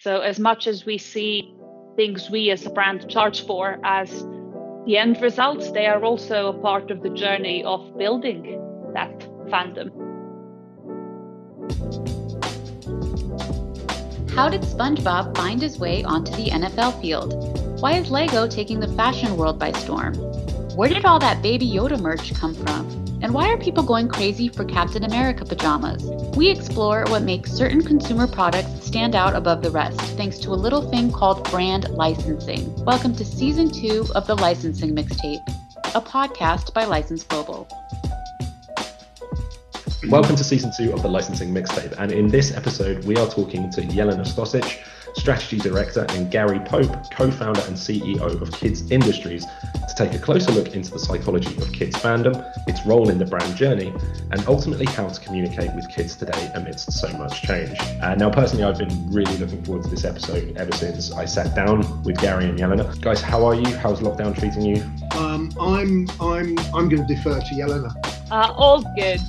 So, as much as we see things we as a brand charge for as the end results, they are also a part of the journey of building that fandom. How did SpongeBob find his way onto the NFL field? Why is Lego taking the fashion world by storm? Where did all that Baby Yoda merch come from? And why are people going crazy for Captain America pajamas? We explore what makes certain consumer products stand out above the rest, thanks to a little thing called brand licensing. Welcome to season two of the Licensing Mixtape, a podcast by License Global. Welcome to season two of the Licensing Mixtape, and in this episode, we are talking to Jelena Stosic, strategy director, and Gary Pope, co founder and CEO of Kids Industries, to take a closer look into the psychology of kids fandom, its role in the brand journey, and ultimately how to communicate with kids today amidst so much change. Uh, now, personally, I've been really looking forward to this episode ever since I sat down with Gary and Jelena. Guys, how are you? How's lockdown treating you? Um, I'm I'm I'm going to defer to Jelena. Uh, all good.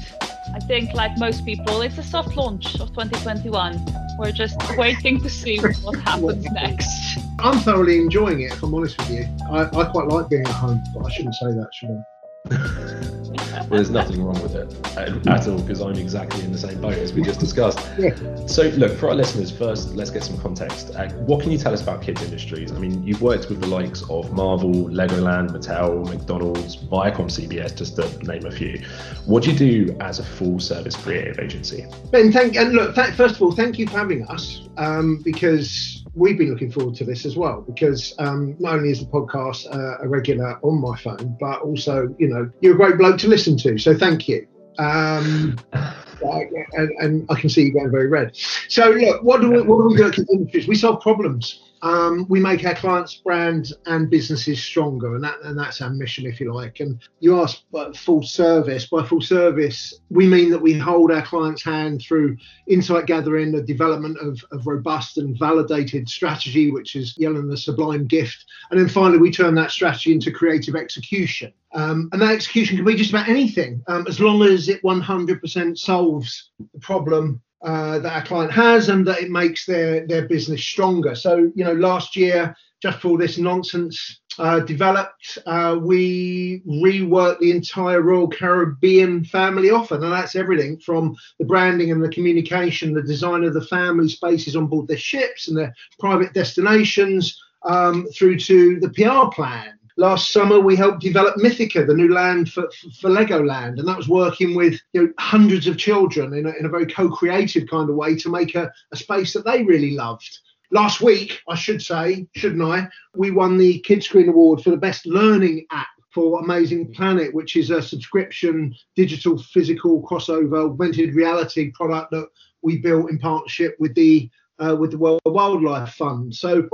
I think, like most people, it's a soft launch of 2021. We're just waiting to see what happens next. I'm thoroughly enjoying it, if I'm honest with you. I, I quite like being at home, but I shouldn't say that, should I? well, there's nothing wrong with it at, at all because I'm exactly in the same boat as we just discussed. Yeah. So, look, for our listeners, first, let's get some context. Uh, what can you tell us about Kids Industries? I mean, you've worked with the likes of Marvel, Legoland, Mattel, McDonald's, Viacom CBS, just to name a few. What do you do as a full service creative agency? Ben, thank and look, th- first of all, thank you for having us um, because we've been looking forward to this as well because um, not only is the podcast uh, a regular on my phone, but also, you know, you're a great bloke to listen to. So thank you. Um, and, and, I can see you going very red. So look, what do we, what do we do at? We solve problems um, we make our clients' brands and businesses stronger, and that and that's our mission, if you like. And you ask about full service. By full service, we mean that we hold our clients' hand through insight gathering, the development of, of robust and validated strategy, which is Yellen the sublime gift, and then finally we turn that strategy into creative execution. Um, and that execution can be just about anything, um, as long as it 100% solves the problem uh, that our client has and that it makes their their business stronger. So you know, last year, just for this nonsense uh, developed, uh, we reworked the entire Royal Caribbean family offer, and that's everything from the branding and the communication, the design of the family spaces on board their ships and their private destinations, um, through to the PR plan last summer we helped develop Mythica, the new land for, for Legoland, and that was working with you know, hundreds of children in a, in a very co-creative kind of way to make a, a space that they really loved. Last week, I should say, shouldn't I? We won the Kidscreen Award for the best learning app for Amazing Planet, which is a subscription digital physical crossover augmented reality product that we built in partnership with the uh, with the World Wildlife Fund. So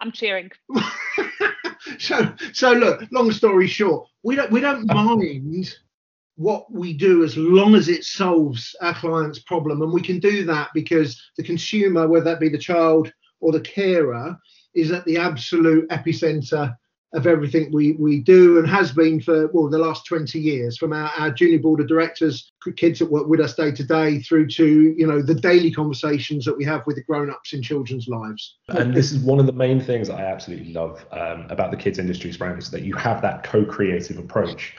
I'm cheering. so so look, long story short, we don't we don't mind what we do as long as it solves our client's problem. And we can do that because the consumer, whether that be the child or the carer, is at the absolute epicenter of everything we, we do and has been for well the last 20 years from our, our junior board of directors kids that work with us day to day through to you know the daily conversations that we have with the grown-ups in children's lives. And this is one of the main things i absolutely love um, about the Kids Industries brand is that you have that co-creative approach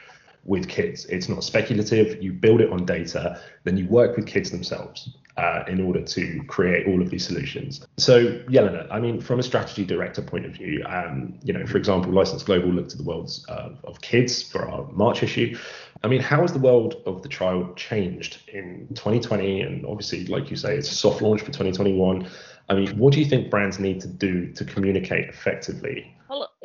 with kids it's not speculative you build it on data then you work with kids themselves uh, in order to create all of these solutions. So, Jelena, I mean, from a strategy director point of view, um, you know, for example, License Global looked at the worlds of kids for our March issue. I mean, how has the world of the child changed in 2020? And obviously, like you say, it's a soft launch for 2021. I mean, what do you think brands need to do to communicate effectively?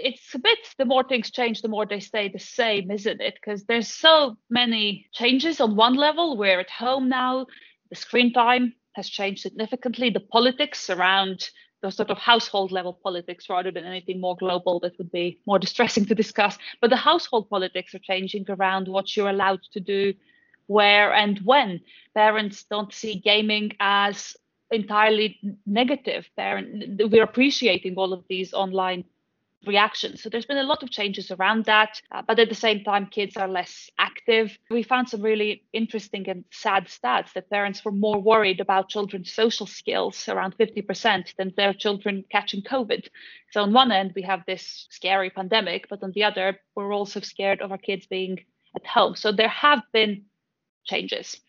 It's a bit the more things change, the more they stay the same, isn't it? Because there's so many changes on one level. We're at home now the screen time has changed significantly. The politics around the sort of household level politics rather than anything more global that would be more distressing to discuss. But the household politics are changing around what you're allowed to do, where and when. Parents don't see gaming as entirely negative. Parent, we're appreciating all of these online reaction. So there's been a lot of changes around that, uh, but at the same time, kids are less active. We found some really interesting and sad stats that parents were more worried about children's social skills, around 50%, than their children catching COVID. So on one end, we have this scary pandemic, but on the other, we're also scared of our kids being at home. So there have been changes.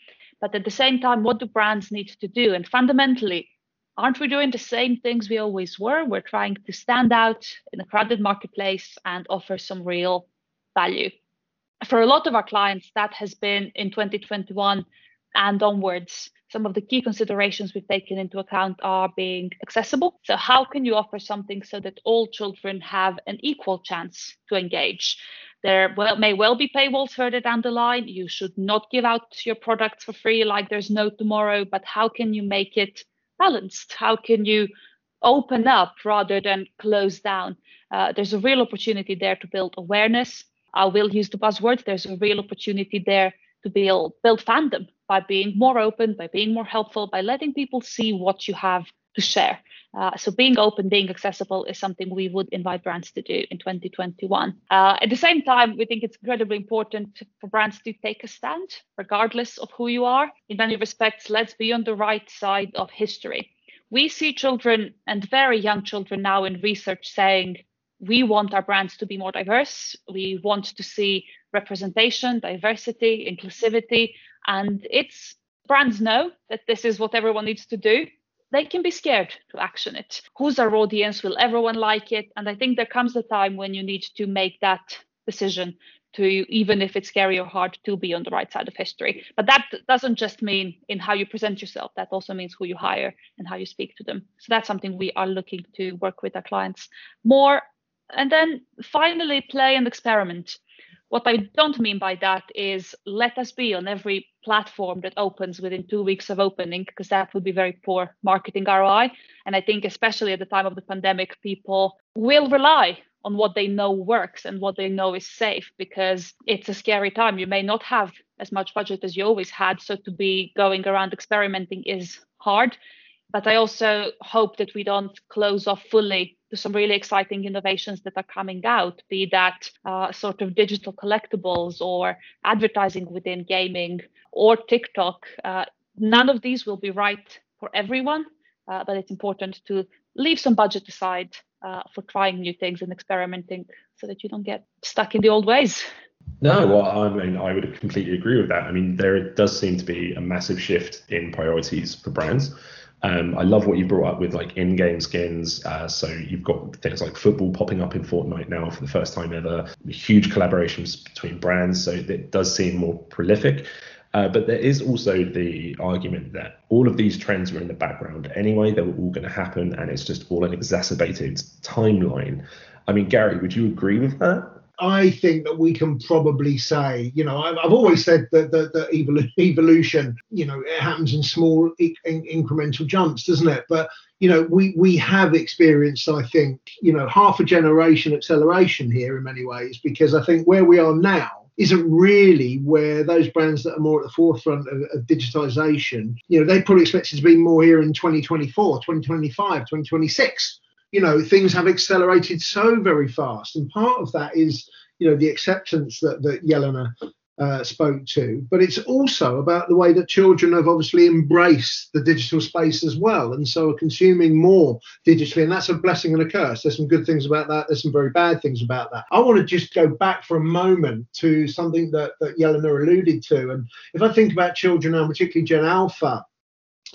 But at the same time, what do brands need to do? And fundamentally, aren't we doing the same things we always were? We're trying to stand out in a crowded marketplace and offer some real value. For a lot of our clients, that has been in 2021 and onwards. Some of the key considerations we've taken into account are being accessible. So, how can you offer something so that all children have an equal chance to engage? There may well be paywalls further down the line. You should not give out your products for free like there's no tomorrow, but how can you make it balanced? How can you open up rather than close down? Uh, there's a real opportunity there to build awareness. I will use the buzzword. There's a real opportunity there to build, build fandom by being more open, by being more helpful, by letting people see what you have to share. Uh, so being open, being accessible is something we would invite brands to do in 2021. Uh, at the same time, we think it's incredibly important for brands to take a stand, regardless of who you are. In many respects, let's be on the right side of history. We see children and very young children now in research saying, we want our brands to be more diverse. We want to see representation, diversity, inclusivity. And it's brands know that this is what everyone needs to do they can be scared to action it. Who's our audience? Will everyone like it? And I think there comes a time when you need to make that decision to even if it's scary or hard to be on the right side of history. But that doesn't just mean in how you present yourself, that also means who you hire and how you speak to them. So that's something we are looking to work with our clients more. And then finally, play and experiment. What I don't mean by that is let us be on every platform that opens within two weeks of opening, because that would be very poor marketing ROI. And I think, especially at the time of the pandemic, people will rely on what they know works and what they know is safe because it's a scary time. You may not have as much budget as you always had. So to be going around experimenting is hard. But I also hope that we don't close off fully to some really exciting innovations that are coming out, be that uh, sort of digital collectibles or advertising within gaming or TikTok. Uh, none of these will be right for everyone, uh, but it's important to leave some budget aside uh, for trying new things and experimenting so that you don't get stuck in the old ways. No, well, I mean, I would completely agree with that. I mean, there does seem to be a massive shift in priorities for brands. Um, I love what you brought up with like in-game skins. Uh, so you've got things like football popping up in Fortnite now for the first time ever. Huge collaborations between brands, so it does seem more prolific. Uh, but there is also the argument that all of these trends were in the background anyway. They were all going to happen, and it's just all an exacerbated timeline. I mean, Gary, would you agree with that? I think that we can probably say, you know, I've, I've always said that the, evolution, you know, it happens in small in, incremental jumps, doesn't it? But you know, we we have experienced, I think, you know, half a generation acceleration here in many ways, because I think where we are now isn't really where those brands that are more at the forefront of, of digitization, you know, they probably expected to be more here in 2024, 2025, 2026 you know things have accelerated so very fast and part of that is you know the acceptance that that Jelena uh, spoke to. But it's also about the way that children have obviously embraced the digital space as well and so are consuming more digitally and that's a blessing and a curse. There's some good things about that. There's some very bad things about that. I want to just go back for a moment to something that that Jelena alluded to and if i think about children now particularly gen alpha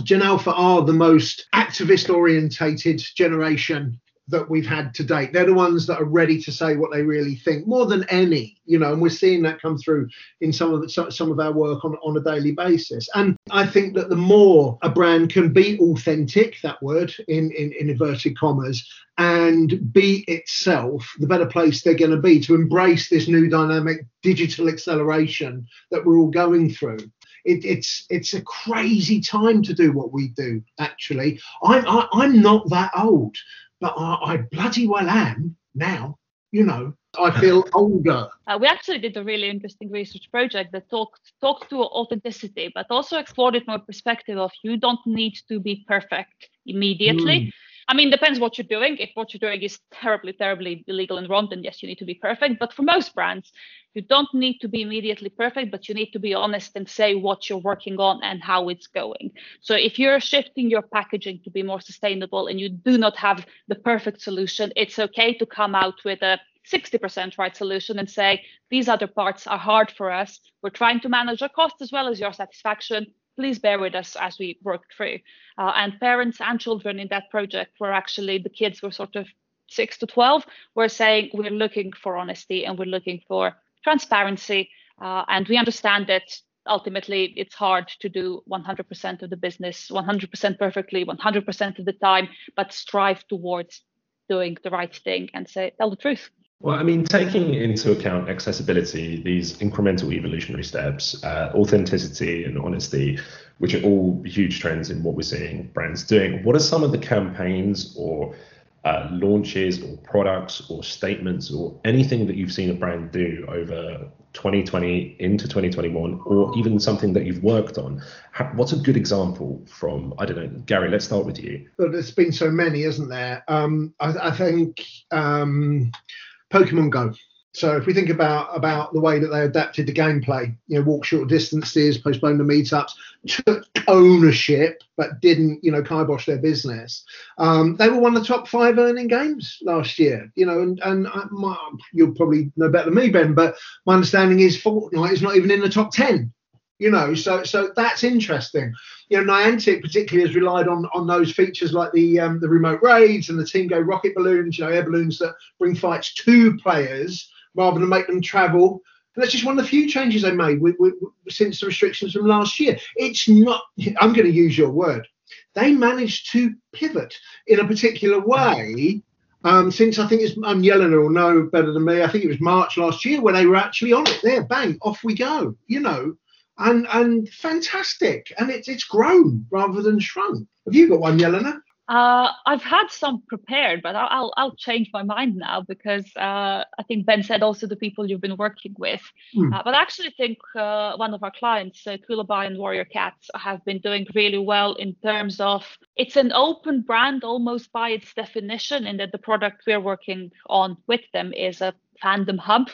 Gen Alpha are the most activist orientated generation that we've had to date. They're the ones that are ready to say what they really think more than any, you know, and we're seeing that come through in some of the, some of our work on, on a daily basis. And I think that the more a brand can be authentic, that word in, in, in inverted commas, and be itself, the better place they're going to be to embrace this new dynamic digital acceleration that we're all going through it, it's it's a crazy time to do what we do. Actually, I'm I, am i am not that old, but I, I bloody well am now. You know, I feel older. Uh, we actually did a really interesting research project that talked talked to authenticity, but also explored it from a perspective of you don't need to be perfect immediately. Mm. I mean, depends what you're doing. If what you're doing is terribly, terribly illegal and wrong, then yes, you need to be perfect. But for most brands, you don't need to be immediately perfect, but you need to be honest and say what you're working on and how it's going. So if you're shifting your packaging to be more sustainable and you do not have the perfect solution, it's okay to come out with a 60% right solution and say these other parts are hard for us. We're trying to manage our cost as well as your satisfaction please bear with us as we work through. Uh, and parents and children in that project were actually the kids were sort of six to 12 were saying we're looking for honesty and we're looking for transparency. Uh, and we understand that ultimately it's hard to do 100% of the business 100% perfectly 100% of the time but strive towards doing the right thing and say tell the truth well, I mean, taking into account accessibility, these incremental evolutionary steps, uh, authenticity and honesty, which are all huge trends in what we're seeing brands doing, what are some of the campaigns or uh, launches or products or statements or anything that you've seen a brand do over 2020 into 2021 or even something that you've worked on? What's a good example from i don't know gary let's start with you. Well there's been so many isn't there? Um, I, I, think um, Pokemon Go. So if we think about about the way that they adapted the gameplay, you know, walk short distances, postpone the meetups, took ownership, but didn't, you know, kibosh their business. Um, they were one of the top five earning games last year, you know, and and I, my, you'll probably know better than me, Ben, but my understanding is Fortnite is not even in the top ten you know so so that's interesting you know niantic particularly has relied on on those features like the um, the remote raids and the team go rocket balloons you know air balloons that bring fights to players rather than make them travel and that's just one of the few changes they made with, with, since the restrictions from last year it's not i'm going to use your word they managed to pivot in a particular way um, since I think it's I'm Jelena will know better than me. I think it was March last year when they were actually on it. There, bang, off we go. You know, and and fantastic. And it's it's grown rather than shrunk. Have you got one, Jelena? Uh, I've had some prepared, but I'll I'll, change my mind now because uh, I think Ben said also the people you've been working with. Mm. Uh, but I actually think uh, one of our clients, uh, and Warrior Cats, have been doing really well in terms of it's an open brand almost by its definition, in that the product we're working on with them is a fandom hub.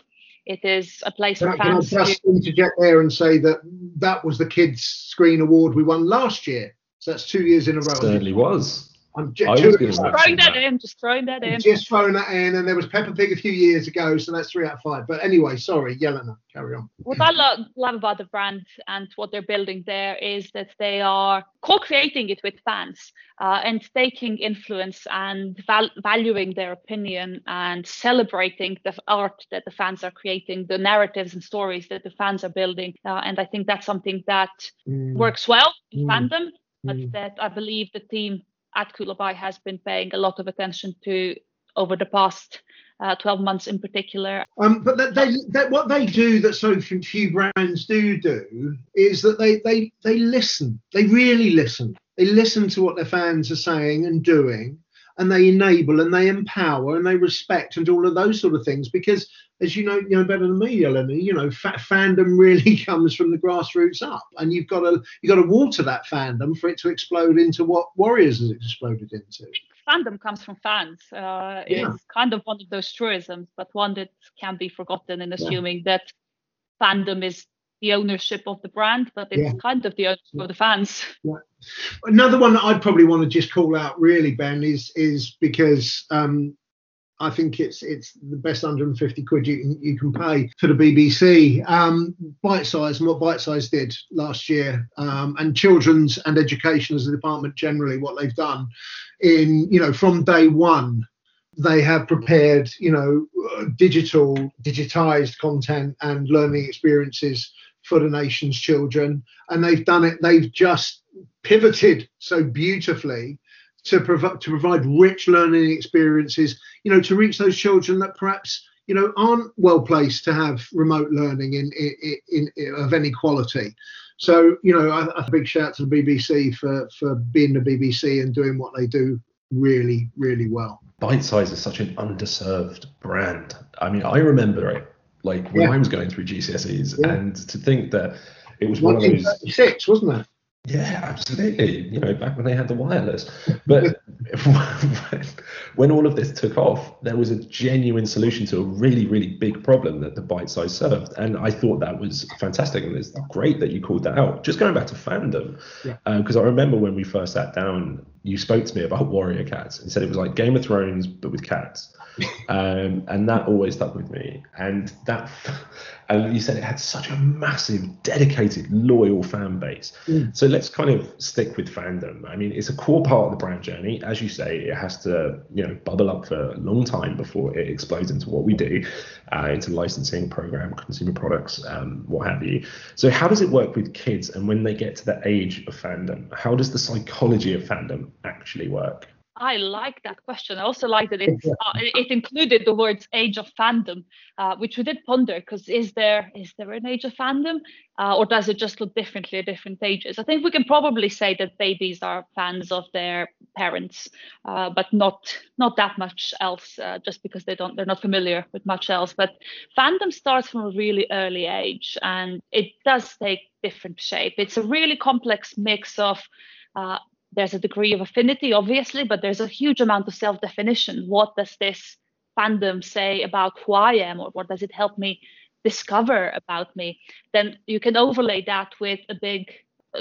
It is a place can for I, fans. Can I just to... interject there and say that that was the Kidscreen Award we won last year. So that's two years in a row. It Certainly was. I'm just, just throwing that, in, just throwing that in. Just throwing that in, and there was Peppa Pig a few years ago, so that's three out of five. But anyway, sorry, Jelena, carry on. What I love, love about the brand and what they're building there is that they are co-creating it with fans uh, and taking influence and val- valuing their opinion and celebrating the art that the fans are creating, the narratives and stories that the fans are building. Uh, and I think that's something that mm. works well in mm. fandom, but mm. that I believe the team at Coolabah has been paying a lot of attention to over the past uh, 12 months in particular. Um, but that they, that what they do that so few brands do do is that they, they, they listen. They really listen. They listen to what their fans are saying and doing, and they enable and they empower and they respect and all of those sort of things because as you know, you know better than me, Jelena. You know, fa- fandom really comes from the grassroots up, and you've got to you've got to water that fandom for it to explode into what Warriors has exploded into. Fandom comes from fans. Uh, yeah. It's kind of one of those truisms, but one that can be forgotten in assuming yeah. that fandom is the ownership of the brand, but it's yeah. kind of the ownership of the fans. Yeah. Another one that I'd probably want to just call out, really, Ben, is is because um, I think it's it's the best 150 quid you can, you can pay for the BBC. Um, Bitesize and what Bitesize did last year, um, and children's and education as a department generally, what they've done in you know from day one, they have prepared you know digital digitized content and learning experiences for the nation's children, and they've done it. They've just pivoted so beautifully to provide to provide rich learning experiences you know to reach those children that perhaps you know aren't well placed to have remote learning in, in, in, in of any quality so you know a, a big shout to the bbc for for being the bbc and doing what they do really really well Bitesize is such an underserved brand i mean i remember it like when yeah. i was going through gcse's yeah. and to think that it was one of those six wasn't it Yeah, absolutely. You know, back when they had the wireless. But when all of this took off, there was a genuine solution to a really, really big problem that the Bitesize served. And I thought that was fantastic. And it's great that you called that out. Just going back to fandom, because yeah. um, I remember when we first sat down, you spoke to me about warrior cats and said it was like Game of Thrones, but with cats um, and that always stuck with me. And that, and you said it had such a massive, dedicated, loyal fan base. Mm. So let's kind of stick with fandom. I mean, it's a core part of the brand journey. As you say, it has to, you know, bubble up for a long time before it explodes into what we do, uh, into licensing, program, consumer products, um, what have you. So how does it work with kids? And when they get to the age of fandom, how does the psychology of fandom actually work? I like that question. I also like that it uh, it included the words age of fandom, uh, which we did ponder because is there is there an age of fandom, uh, or does it just look differently at different ages? I think we can probably say that babies are fans of their parents, uh, but not not that much else, uh, just because they don't they're not familiar with much else. But fandom starts from a really early age, and it does take different shape. It's a really complex mix of uh, there's a degree of affinity, obviously, but there's a huge amount of self definition. What does this fandom say about who I am, or what does it help me discover about me? Then you can overlay that with a big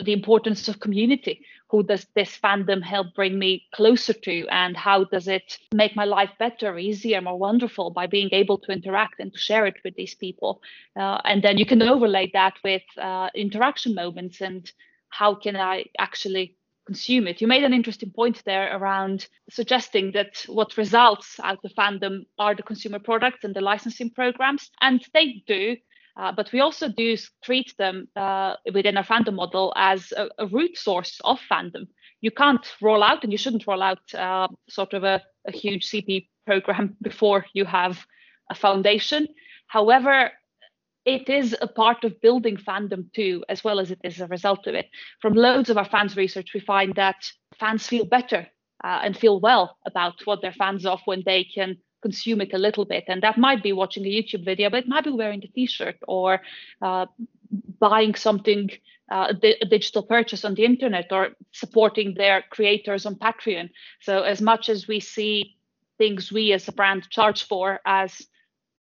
the importance of community. Who does this fandom help bring me closer to, and how does it make my life better, easier, more wonderful by being able to interact and to share it with these people? Uh, and then you can overlay that with uh, interaction moments and how can I actually consume it. You made an interesting point there around suggesting that what results out of fandom are the consumer products and the licensing programs, and they do. Uh, but we also do treat them uh, within our fandom model as a, a, root source of fandom. You can't roll out, and you shouldn't roll out uh, sort of a, a huge CP program before you have a foundation. However, it is a part of building fandom too, as well as it is a result of it. From loads of our fans research, we find that fans feel better uh, and feel well about what they're fans of when they can consume it a little bit. And that might be watching a YouTube video, but it might be wearing a t-shirt or uh, buying something, uh, a digital purchase on the internet or supporting their creators on Patreon. So as much as we see things we as a brand charge for as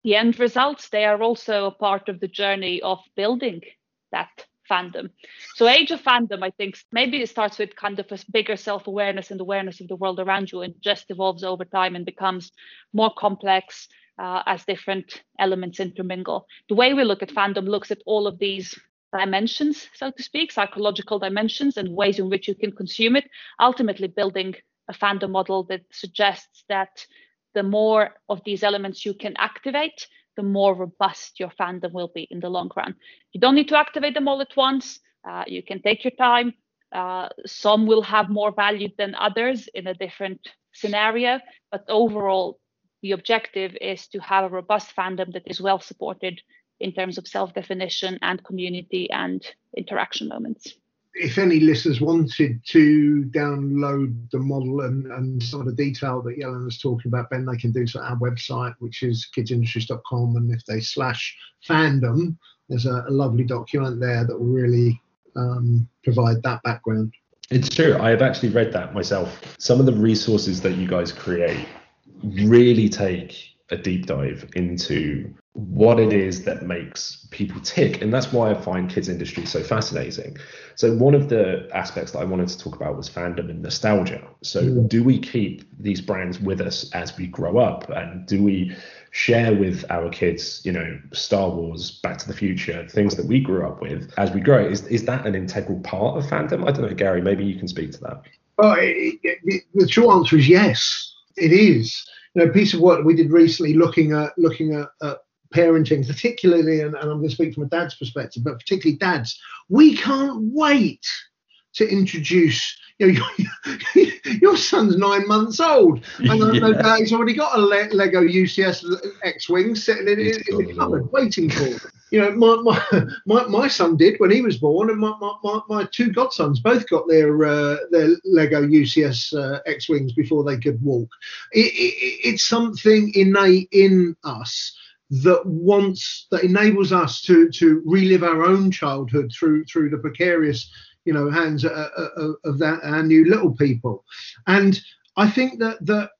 the end results, they are also a part of the journey of building that fandom. So age of fandom, I think maybe it starts with kind of a bigger self-awareness and awareness of the world around you and just evolves over time and becomes more complex uh, as different elements intermingle. The way we look at fandom looks at all of these dimensions, so to speak, psychological dimensions and ways in which you can consume it, ultimately building a fandom model that suggests that the more of these elements you can activate, the more robust your fandom will be in the long run. You don't need to activate them all at once. Uh, you can take your time. Uh, some will have more value than others in a different scenario, but overall, the objective is to have a robust fandom that is well supported in terms of self definition and community and interaction moments if any listeners wanted to download the model and, and some of the detail that Jelena was talking about, Ben, they can do so at our website, which is kidsindustries.com. And if they slash fandom, there's a, a lovely document there that will really um, provide that background. It's true. I have actually read that myself. Some of the resources that you guys create really take a deep dive into what it is that makes people tick. And that's why i find kids industry so fascinating. So one of the aspects that i wanted to talk about was fandom and nostalgia. So mm. do we keep these brands with us as we grow up? And do we share with our kids you know star wars back to the future things that we grew up with as we grow? Is, is that an integral part of fandom? I don't know gary maybe you can speak to that. Oh, it, it, the short answer is yes it is. You know, a piece of work we did recently looking at looking at, at parenting, particularly, and, and I'm going to speak from a dad's perspective, but particularly dads, we can't wait to introduce. You know, your, your son's nine months old, and yeah. no doubt he's already got a Le- Lego UCS X-wing sitting in, in, in the cupboard waiting for him. You know, my, my my my son did when he was born, and my my, my, two godsons both got their uh, their Lego UCS uh, X-wings before they could walk. It, it, it's something innate in us that wants that enables us to to relive our own childhood through through the precarious you know hands uh, uh, of that our new little people. And i think that that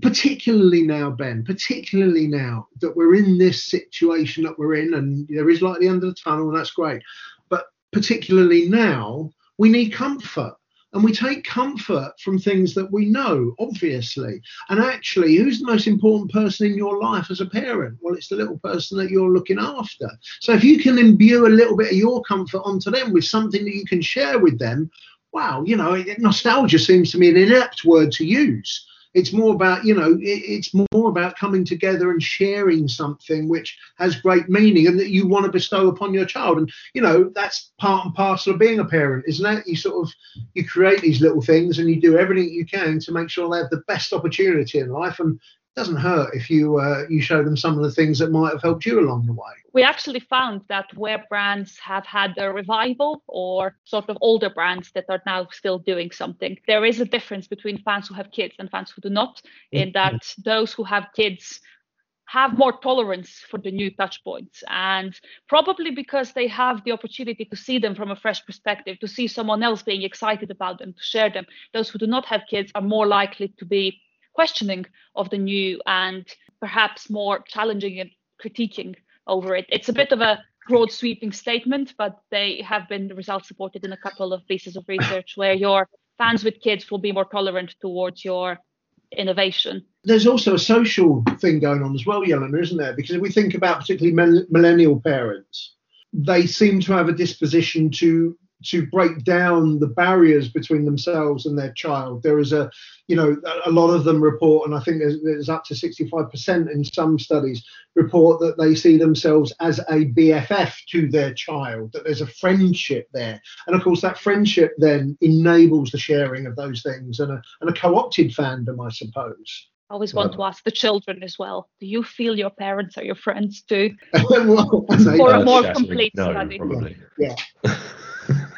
particularly now ben particularly now that we're in this situation that we're in and there is light at the end of the tunnel and that's great but particularly now we need comfort and we take comfort from things that we know, obviously. And actually, who's the most important person in your life as a parent? Well, it's the little person that you're looking after. So if you can imbue a little bit of your comfort onto them with something that you can share with them, wow, you know, nostalgia seems to me an inept word to use. It's more about, you know, it's more about coming together and sharing something which has great meaning and that you want to bestow upon your child. And, you know, that's part and parcel of being a parent, isn't it? You sort of, you create these little things and you do everything you can to make sure they have the best opportunity in life. And doesn't hurt if you uh, you show them some of the things that might have helped you along the way. We actually found that where brands have had a revival or sort of older brands that are now still doing something, there is a difference between fans who have kids and fans who do not. In mm-hmm. that those who have kids have more tolerance for the new touch points and probably because they have the opportunity to see them from a fresh perspective to see someone else being excited about them to share them those who do not have kids are more likely to be questioning of the new and perhaps more challenging and critiquing over it. It's a bit of a broad sweeping statement, but they have been results supported in a couple of pieces of research where your fans with kids will be more tolerant towards your innovation. There's also a social thing going on as well, Jelena, isn't there? Because if we think about particularly millennial parents, they seem to have a disposition to to break down the barriers between themselves and their child. There is a, you know, a lot of them report, and I think there's, there's up to 65% in some studies report that they see themselves as a BFF to their child, that there's a friendship there. And of course, that friendship then enables the sharing of those things and a, and a co opted fandom, I suppose. I always want to ask the children as well. Do you feel your parents are your friends too? well, For a more complete no, study. Probably. Yeah.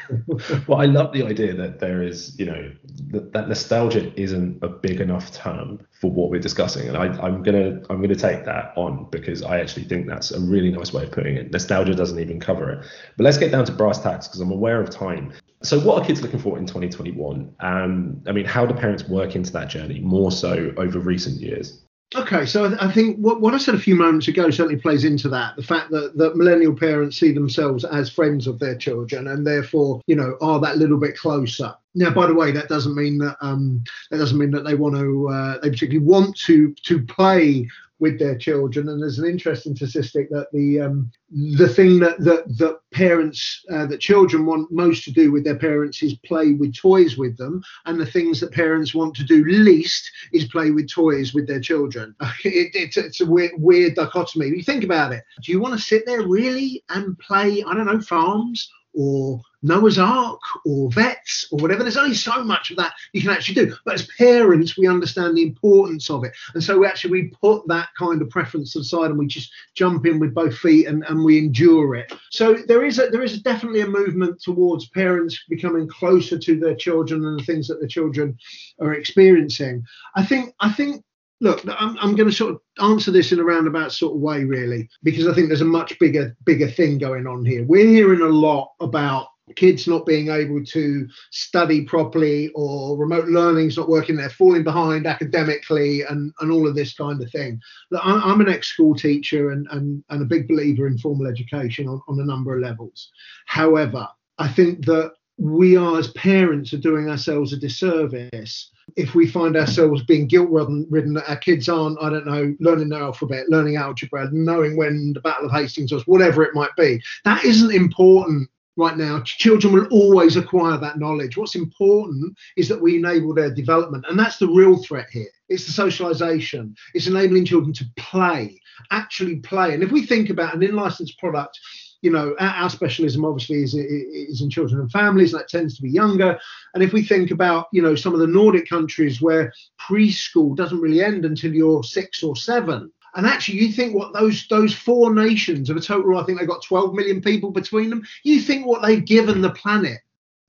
well, I love the idea that there is, you know, that, that nostalgia isn't a big enough term for what we're discussing, and I, I'm gonna I'm gonna take that on because I actually think that's a really nice way of putting it. Nostalgia doesn't even cover it. But let's get down to brass tacks because I'm aware of time. So, what are kids looking for in 2021? Um, I mean, how do parents work into that journey more so over recent years? Okay, so I think what, what I said a few moments ago certainly plays into that. The fact that, that millennial parents see themselves as friends of their children and therefore, you know, are that little bit closer. Now, by the way, that doesn't mean that um, that doesn't mean that they want to uh, they particularly want to to play with their children. And there's an interesting statistic that the um, the thing that that, that parents uh, that children want most to do with their parents is play with toys with them, and the things that parents want to do least is play with toys with their children. It, it's, it's a weird, weird dichotomy. You think about it. Do you want to sit there really and play? I don't know farms or Noah's Ark or vets or whatever. There's only so much of that you can actually do. But as parents, we understand the importance of it. And so we actually we put that kind of preference to the side and we just jump in with both feet and, and we endure it. So there is a, there is definitely a movement towards parents becoming closer to their children and the things that the children are experiencing. I think I think look, I'm, I'm going to sort of answer this in a roundabout sort of way, really, because I think there's a much bigger, bigger thing going on here. We're hearing a lot about kids not being able to study properly or remote learning's not working they're falling behind academically and, and all of this kind of thing i'm an ex-school teacher and, and, and a big believer in formal education on, on a number of levels however i think that we are as parents are doing ourselves a disservice if we find ourselves being guilt ridden that our kids aren't i don't know learning their alphabet learning algebra knowing when the battle of hastings was whatever it might be. That isn't important right now. Children will always acquire that knowledge. What's important is that we enable their development and that's the real threat here. It's the socialization. It's enabling children to play actually play. And if we think about an in-licensed product you know, our, specialism obviously is, is in children and families, and that tends to be younger. And if we think about, you know, some of the Nordic countries where preschool doesn't really end until you're six or seven, and actually, you think what those those four nations of a total, I think they've got 12 million people between them. You think what they've given the planet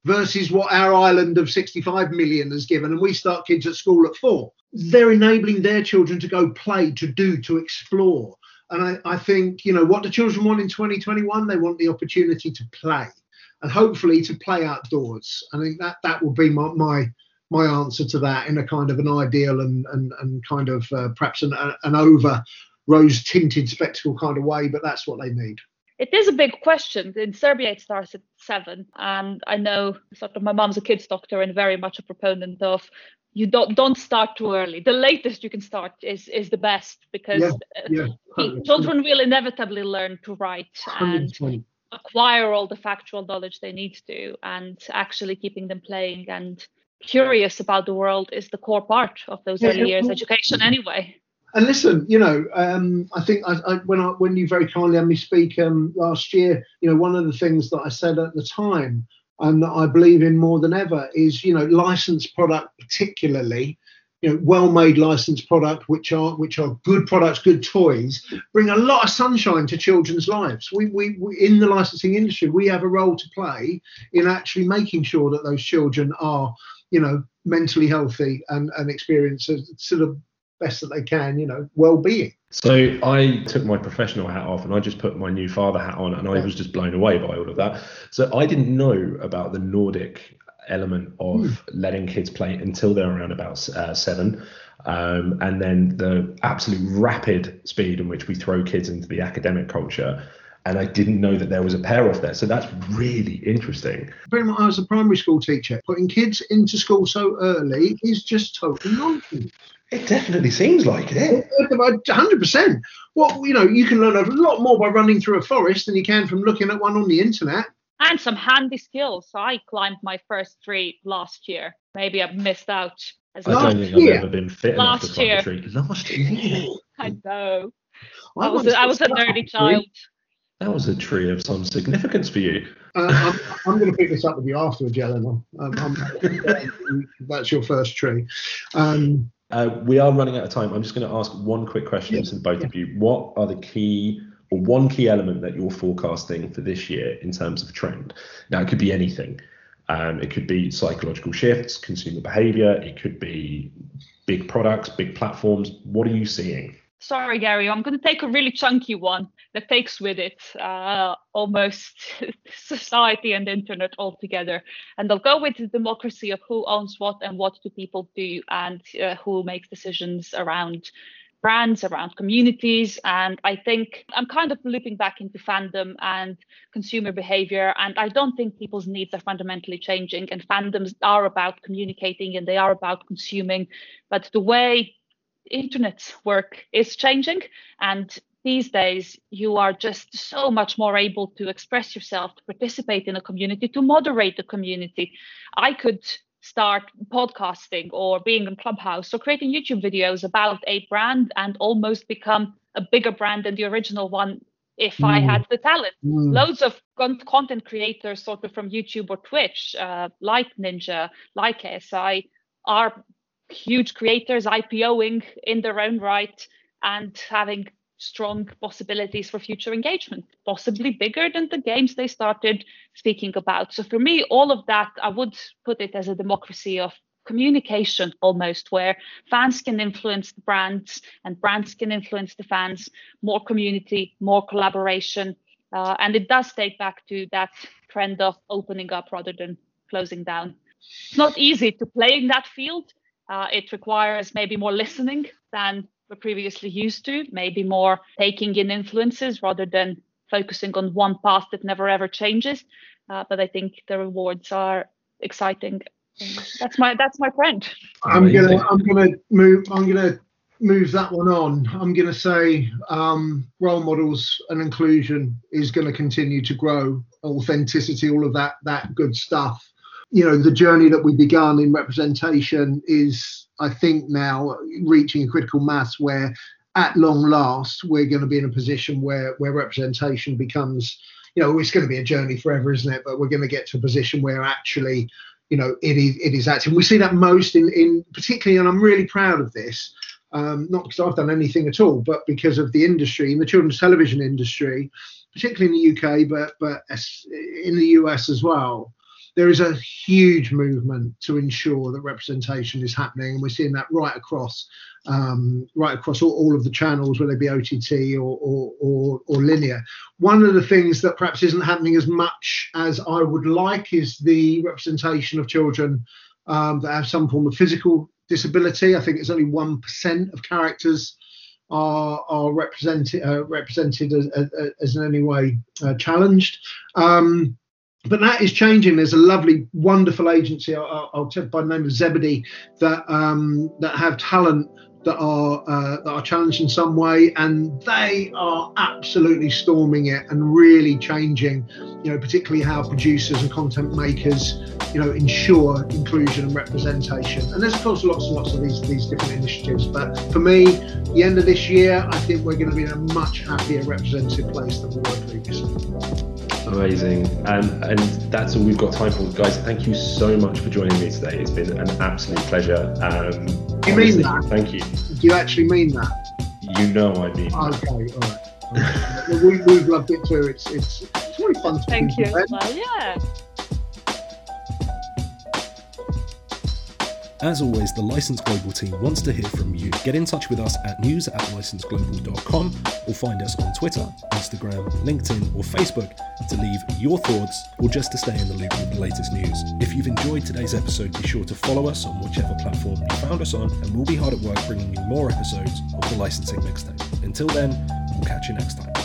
versus what our island of 65 million has given, and we start kids at school at four. They're enabling their children to go play, to do, to explore. And I, I think, you know, what do children want in 2021? They want the opportunity to play. and hopefully to play outdoors. I think that that will be my my my answer to that in a kind of an ideal and and, and kind of uh, perhaps an, an over rose tinted spectacle kind of way, but that's what they need. It is a big question. In Serbia, it starts at seven, and I know sort of my mom's a kids doctor and very much a proponent of you don't don't start too early. The latest you can start is is the best because yeah, yeah, children will inevitably learn to write and acquire all the factual knowledge they need to, and actually keeping them playing and curious about the world is the core part of those yeah, early years education anyway. And listen, you know, um, I think I, I, when I, when you very kindly had me speak um, last year, you know, one of the things that I said at the time, and that I believe in more than ever, is you know, licensed product, particularly, you know, well-made licensed product, which are which are good products, good toys, bring a lot of sunshine to children's lives. We, we, we in the licensing industry, we have a role to play in actually making sure that those children are, you know, mentally healthy and and experience a sort of best that they can, you know, well-being. So I took my professional hat off and I just put my new father hat on, and I was just blown away by all of that. So I didn't know about the Nordic element of mm. letting kids play until they're around about uh, seven. Um, and then the absolute rapid speed in which we throw kids into the academic culture and I didn't know that there was a pair off there. So that's really interesting. Pretty much, I was a primary school teacher. Putting kids into school so early is just total nonsense. It definitely seems like it. 100%. Well, you know, you can learn a lot more by running through a forest than you can from looking at one on the internet. And some handy skills. I climbed my first tree last year. Maybe I've missed out. As I don't think year. I've ever been fit enough to climb a tree. Last year. I know. Well, I was, a, I was a nerdy child. That was a tree of some significance for you. Uh, I'm, I'm going to pick this up with you afterwards, Eleanor. Um, that's your first tree. Um, uh, we are running out of time. I'm just going to ask one quick question to both of you. What are the key or one key element that you're forecasting for this year in terms of trend? Now, it could be anything. Um, it could be psychological shifts, consumer behavior. It could be big products, big platforms. What are you seeing? Sorry, Gary, I'm going to take a really chunky one that takes with it uh, almost society and internet altogether. And I'll go with the democracy of who owns what and what do people do and uh, who makes decisions around brands, around communities. And I think I'm kind of looping back into fandom and consumer behavior. And I don't think people's needs are fundamentally changing. And fandoms are about communicating and they are about consuming. But the way internet work is changing and these days you are just so much more able to express yourself to participate in a community to moderate the community i could start podcasting or being in clubhouse or creating youtube videos about a brand and almost become a bigger brand than the original one if mm. i had the talent mm. loads of content creators sort of from youtube or twitch uh, like ninja like si are huge creators IPOing in their own right and having strong possibilities for future engagement, possibly bigger than the games they started speaking about. So for me, all of that, I would put it as a democracy of communication almost where fans can influence the brands and brands can influence the fans more community more collaboration uh, and it does take back to that trend of opening up rather than closing down it's not easy to play in that field uh, it requires maybe more listening than we're previously used to, maybe more taking in influences rather than focusing on one path that never ever changes. Uh, but I think the rewards are exciting. That's my that's my friend. I'm gonna I'm gonna move I'm gonna move that one on. I'm gonna say um, role models and inclusion is going to continue to grow. Authenticity, all of that that good stuff you know the journey that we began in representation is i think now reaching a critical mass where at long last we're going to be in a position where where representation becomes you know it's going to be a journey forever isn't it? But we're going to get to a position where actually you know it is it is active. We see that most in in particularly and i'm really proud of this um, not because I've done anything at all, but because of the industry, in the children's television industry, particularly in the UK, but but in the US as well there is a huge movement to ensure that representation is happening, and we're seeing that right across um, right across all, all, of the channels, whether they be OTT or, or, or, or, linear. One of the things that perhaps isn't happening as much as I would like is the representation of children um, that have some form of physical disability. I think it's only one percent of characters are are represented uh, represented as, as, as, in any way uh, challenged. Um, but that is changing. There's a lovely, wonderful agency. I'll, I'll tell by the name of Zebedee that um, that have talent that are uh, that are challenged in some way, and they are absolutely storming it and really changing. You know, particularly how producers and content makers, you know, ensure inclusion and representation. And there's of course lots and lots of these these different initiatives. But for me, the end of this year, I think we're going to be in a much happier representative place than we were previously. Amazing. Um, and that's all we've got time for. Guys, thank you so much for joining me today. It's been an absolute pleasure. Um, you mean that? Thank you. Do you actually mean that? You know I mean Okay, all right. we, we've loved it too. It's, it's, it's really fun to Thank you. Well, yeah. As always, the License Global team wants to hear from you. Get in touch with us at news at licenseglobal.com or find us on Twitter, Instagram, LinkedIn, or Facebook to leave your thoughts or just to stay in the loop with the latest news. If you've enjoyed today's episode, be sure to follow us on whichever platform you found us on, and we'll be hard at work bringing you more episodes of the Licensing Mixtape. Until then, we'll catch you next time.